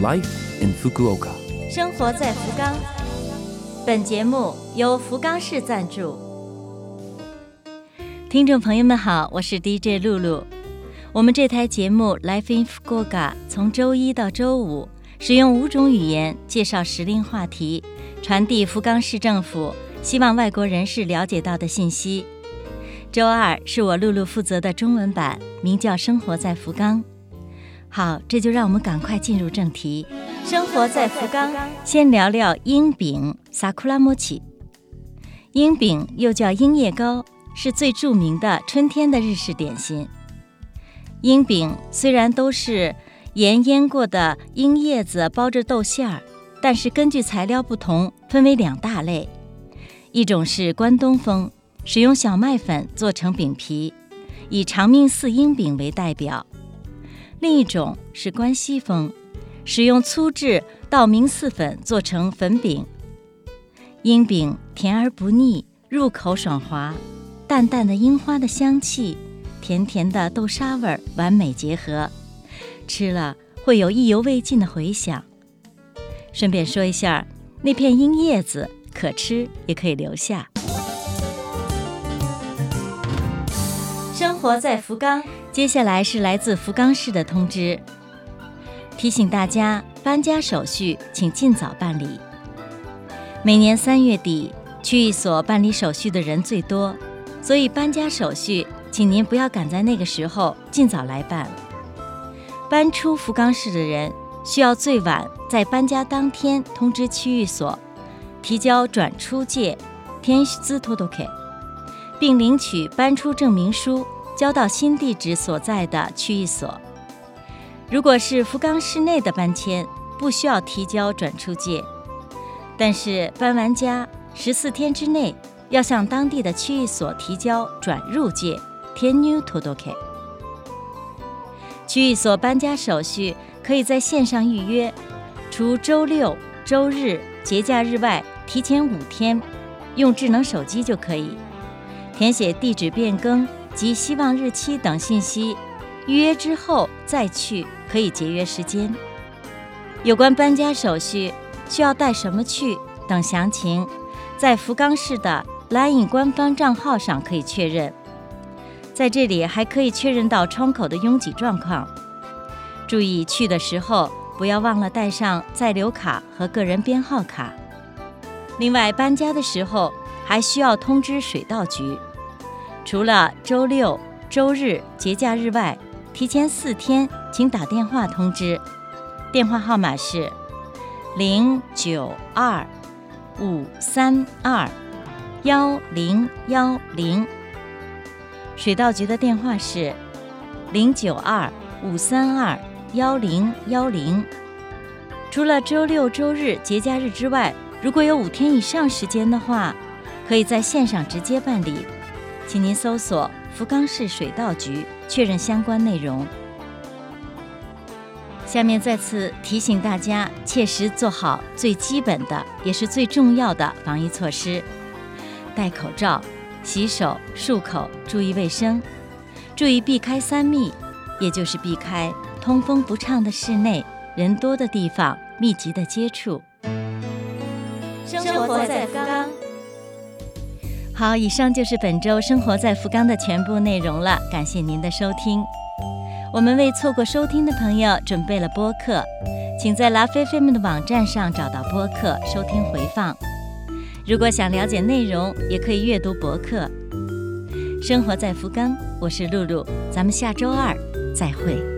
Life in Fukuoka。生活在福冈。本节目由福冈市赞助。听众朋友们好，我是 DJ 露露。我们这台节目《Life in Fukuoka》从周一到周五，使用五种语言介绍时令话题，传递福冈市政府希望外国人士了解到的信息。周二是我露露负责的中文版，名叫《生活在福冈》。好，这就让我们赶快进入正题。生活在福冈，先聊聊樱饼 （Sakura mochi）。樱饼又叫樱叶糕，是最著名的春天的日式点心。樱饼虽然都是盐腌过的樱叶子包着豆馅儿，但是根据材料不同，分为两大类。一种是关东风。使用小麦粉做成饼皮，以长命寺樱饼为代表；另一种是关西风，使用粗制道明寺粉做成粉饼。樱饼甜而不腻，入口爽滑，淡淡的樱花的香气，甜甜的豆沙味儿完美结合，吃了会有意犹未尽的回响。顺便说一下，那片樱叶子可吃也可以留下。生活在福冈。接下来是来自福冈市的通知，提醒大家搬家手续请尽早办理。每年三月底，区域所办理手续的人最多，所以搬家手续，请您不要赶在那个时候，尽早来办。搬出福冈市的人，需要最晚在搬家当天通知区域所，提交转出借天资托多 K。并领取搬出证明书，交到新地址所在的区域所。如果是福冈市内的搬迁，不需要提交转出借，但是搬完家十四天之内要向当地的区域所提交转入借天 new t o d o k 区域所搬家手续可以在线上预约，除周六、周日、节假日外，提前五天，用智能手机就可以。填写地址变更及希望日期等信息，预约之后再去可以节约时间。有关搬家手续需要带什么去等详情，在福冈市的 LINE 官方账号上可以确认。在这里还可以确认到窗口的拥挤状况。注意去的时候不要忘了带上在留卡和个人编号卡。另外搬家的时候还需要通知水道局。除了周六、周日节假日外，提前四天请打电话通知，电话号码是零九二五三二幺零幺零。水稻局的电话是零九二五三二幺零幺零。除了周六、周日节假日之外，如果有五天以上时间的话，可以在线上直接办理。请您搜索福冈市水稻局，确认相关内容。下面再次提醒大家，切实做好最基本的也是最重要的防疫措施：戴口罩、洗手、漱口，注意卫生，注意避开三密，也就是避开通风不畅的室内、人多的地方、密集的接触。生活在福冈。好，以上就是本周生活在福冈的全部内容了。感谢您的收听。我们为错过收听的朋友准备了播客，请在拉菲菲们的网站上找到播客收听回放。如果想了解内容，也可以阅读博客。生活在福冈，我是露露，咱们下周二再会。